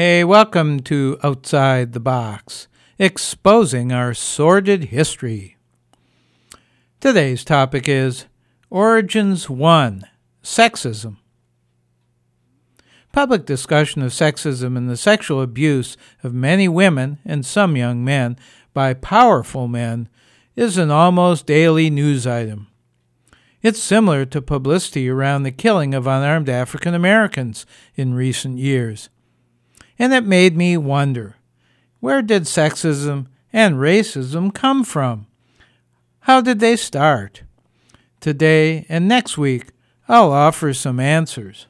Hey, welcome to Outside the Box, exposing our sordid history. Today's topic is Origins 1 Sexism. Public discussion of sexism and the sexual abuse of many women and some young men by powerful men is an almost daily news item. It's similar to publicity around the killing of unarmed African Americans in recent years and it made me wonder where did sexism and racism come from? How did they start? Today and next week, I'll offer some answers.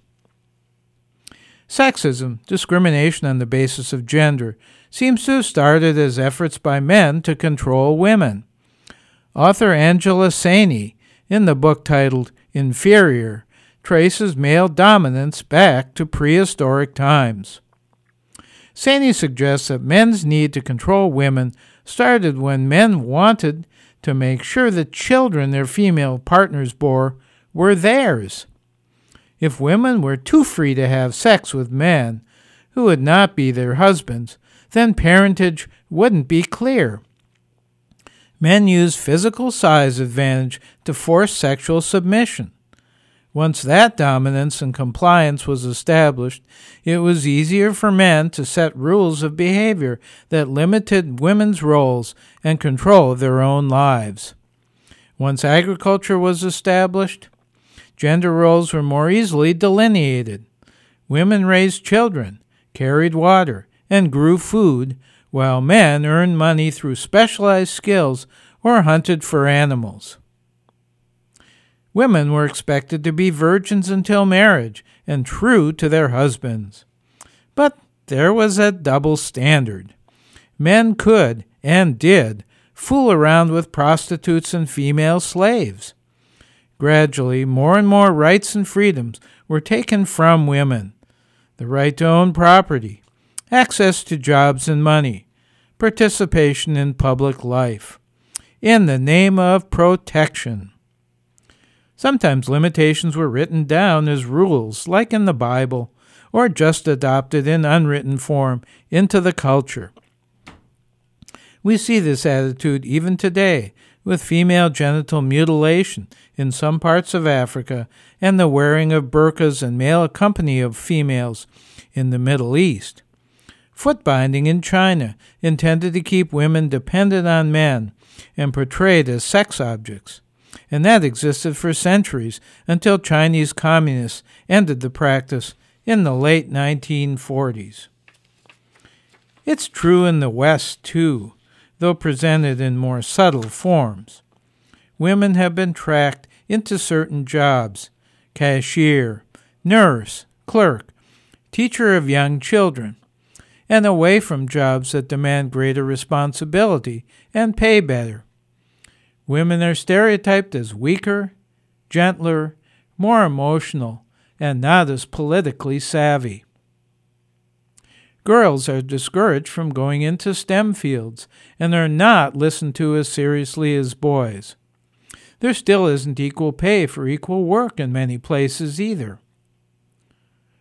Sexism, discrimination on the basis of gender, seems to have started as efforts by men to control women. Author Angela Saini, in the book titled Inferior, traces male dominance back to prehistoric times. Saini suggests that men's need to control women started when men wanted to make sure the children their female partners bore were theirs. If women were too free to have sex with men who would not be their husbands, then parentage wouldn't be clear. Men use physical size advantage to force sexual submission. Once that dominance and compliance was established, it was easier for men to set rules of behavior that limited women's roles and control of their own lives. Once agriculture was established, gender roles were more easily delineated. Women raised children, carried water, and grew food, while men earned money through specialized skills or hunted for animals. Women were expected to be virgins until marriage and true to their husbands. But there was a double standard. Men could, and did, fool around with prostitutes and female slaves. Gradually, more and more rights and freedoms were taken from women the right to own property, access to jobs and money, participation in public life, in the name of protection. Sometimes limitations were written down as rules, like in the Bible, or just adopted in unwritten form into the culture. We see this attitude even today with female genital mutilation in some parts of Africa and the wearing of burqas and male company of females in the Middle East. Foot binding in China, intended to keep women dependent on men and portrayed as sex objects and that existed for centuries until Chinese communists ended the practice in the late 1940s. It's true in the West, too, though presented in more subtle forms. Women have been tracked into certain jobs cashier, nurse, clerk, teacher of young children, and away from jobs that demand greater responsibility and pay better. Women are stereotyped as weaker, gentler, more emotional, and not as politically savvy. Girls are discouraged from going into STEM fields and are not listened to as seriously as boys. There still isn't equal pay for equal work in many places either.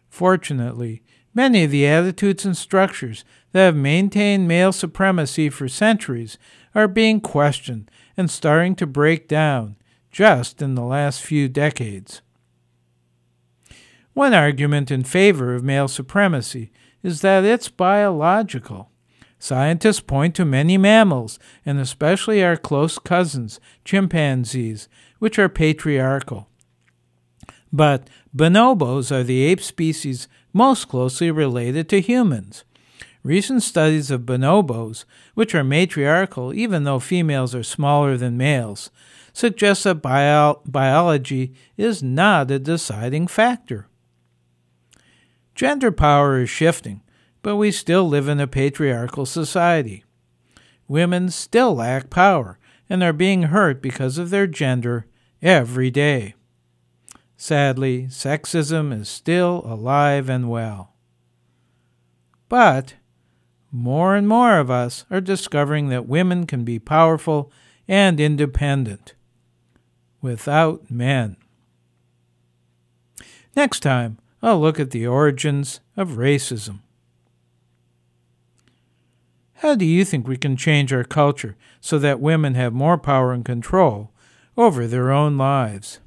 Fortunately, many of the attitudes and structures that have maintained male supremacy for centuries are being questioned and starting to break down just in the last few decades. One argument in favor of male supremacy is that it's biological. Scientists point to many mammals, and especially our close cousins, chimpanzees, which are patriarchal. But bonobos are the ape species most closely related to humans. Recent studies of bonobos, which are matriarchal even though females are smaller than males, suggest that bio- biology is not a deciding factor. Gender power is shifting, but we still live in a patriarchal society. Women still lack power and are being hurt because of their gender every day. Sadly, sexism is still alive and well. But more and more of us are discovering that women can be powerful and independent without men. Next time, I'll look at the origins of racism. How do you think we can change our culture so that women have more power and control over their own lives?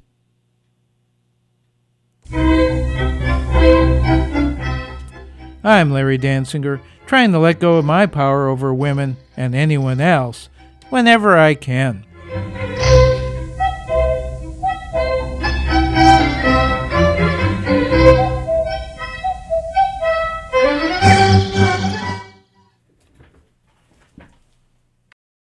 I'm Larry Dansinger, trying to let go of my power over women and anyone else whenever I can.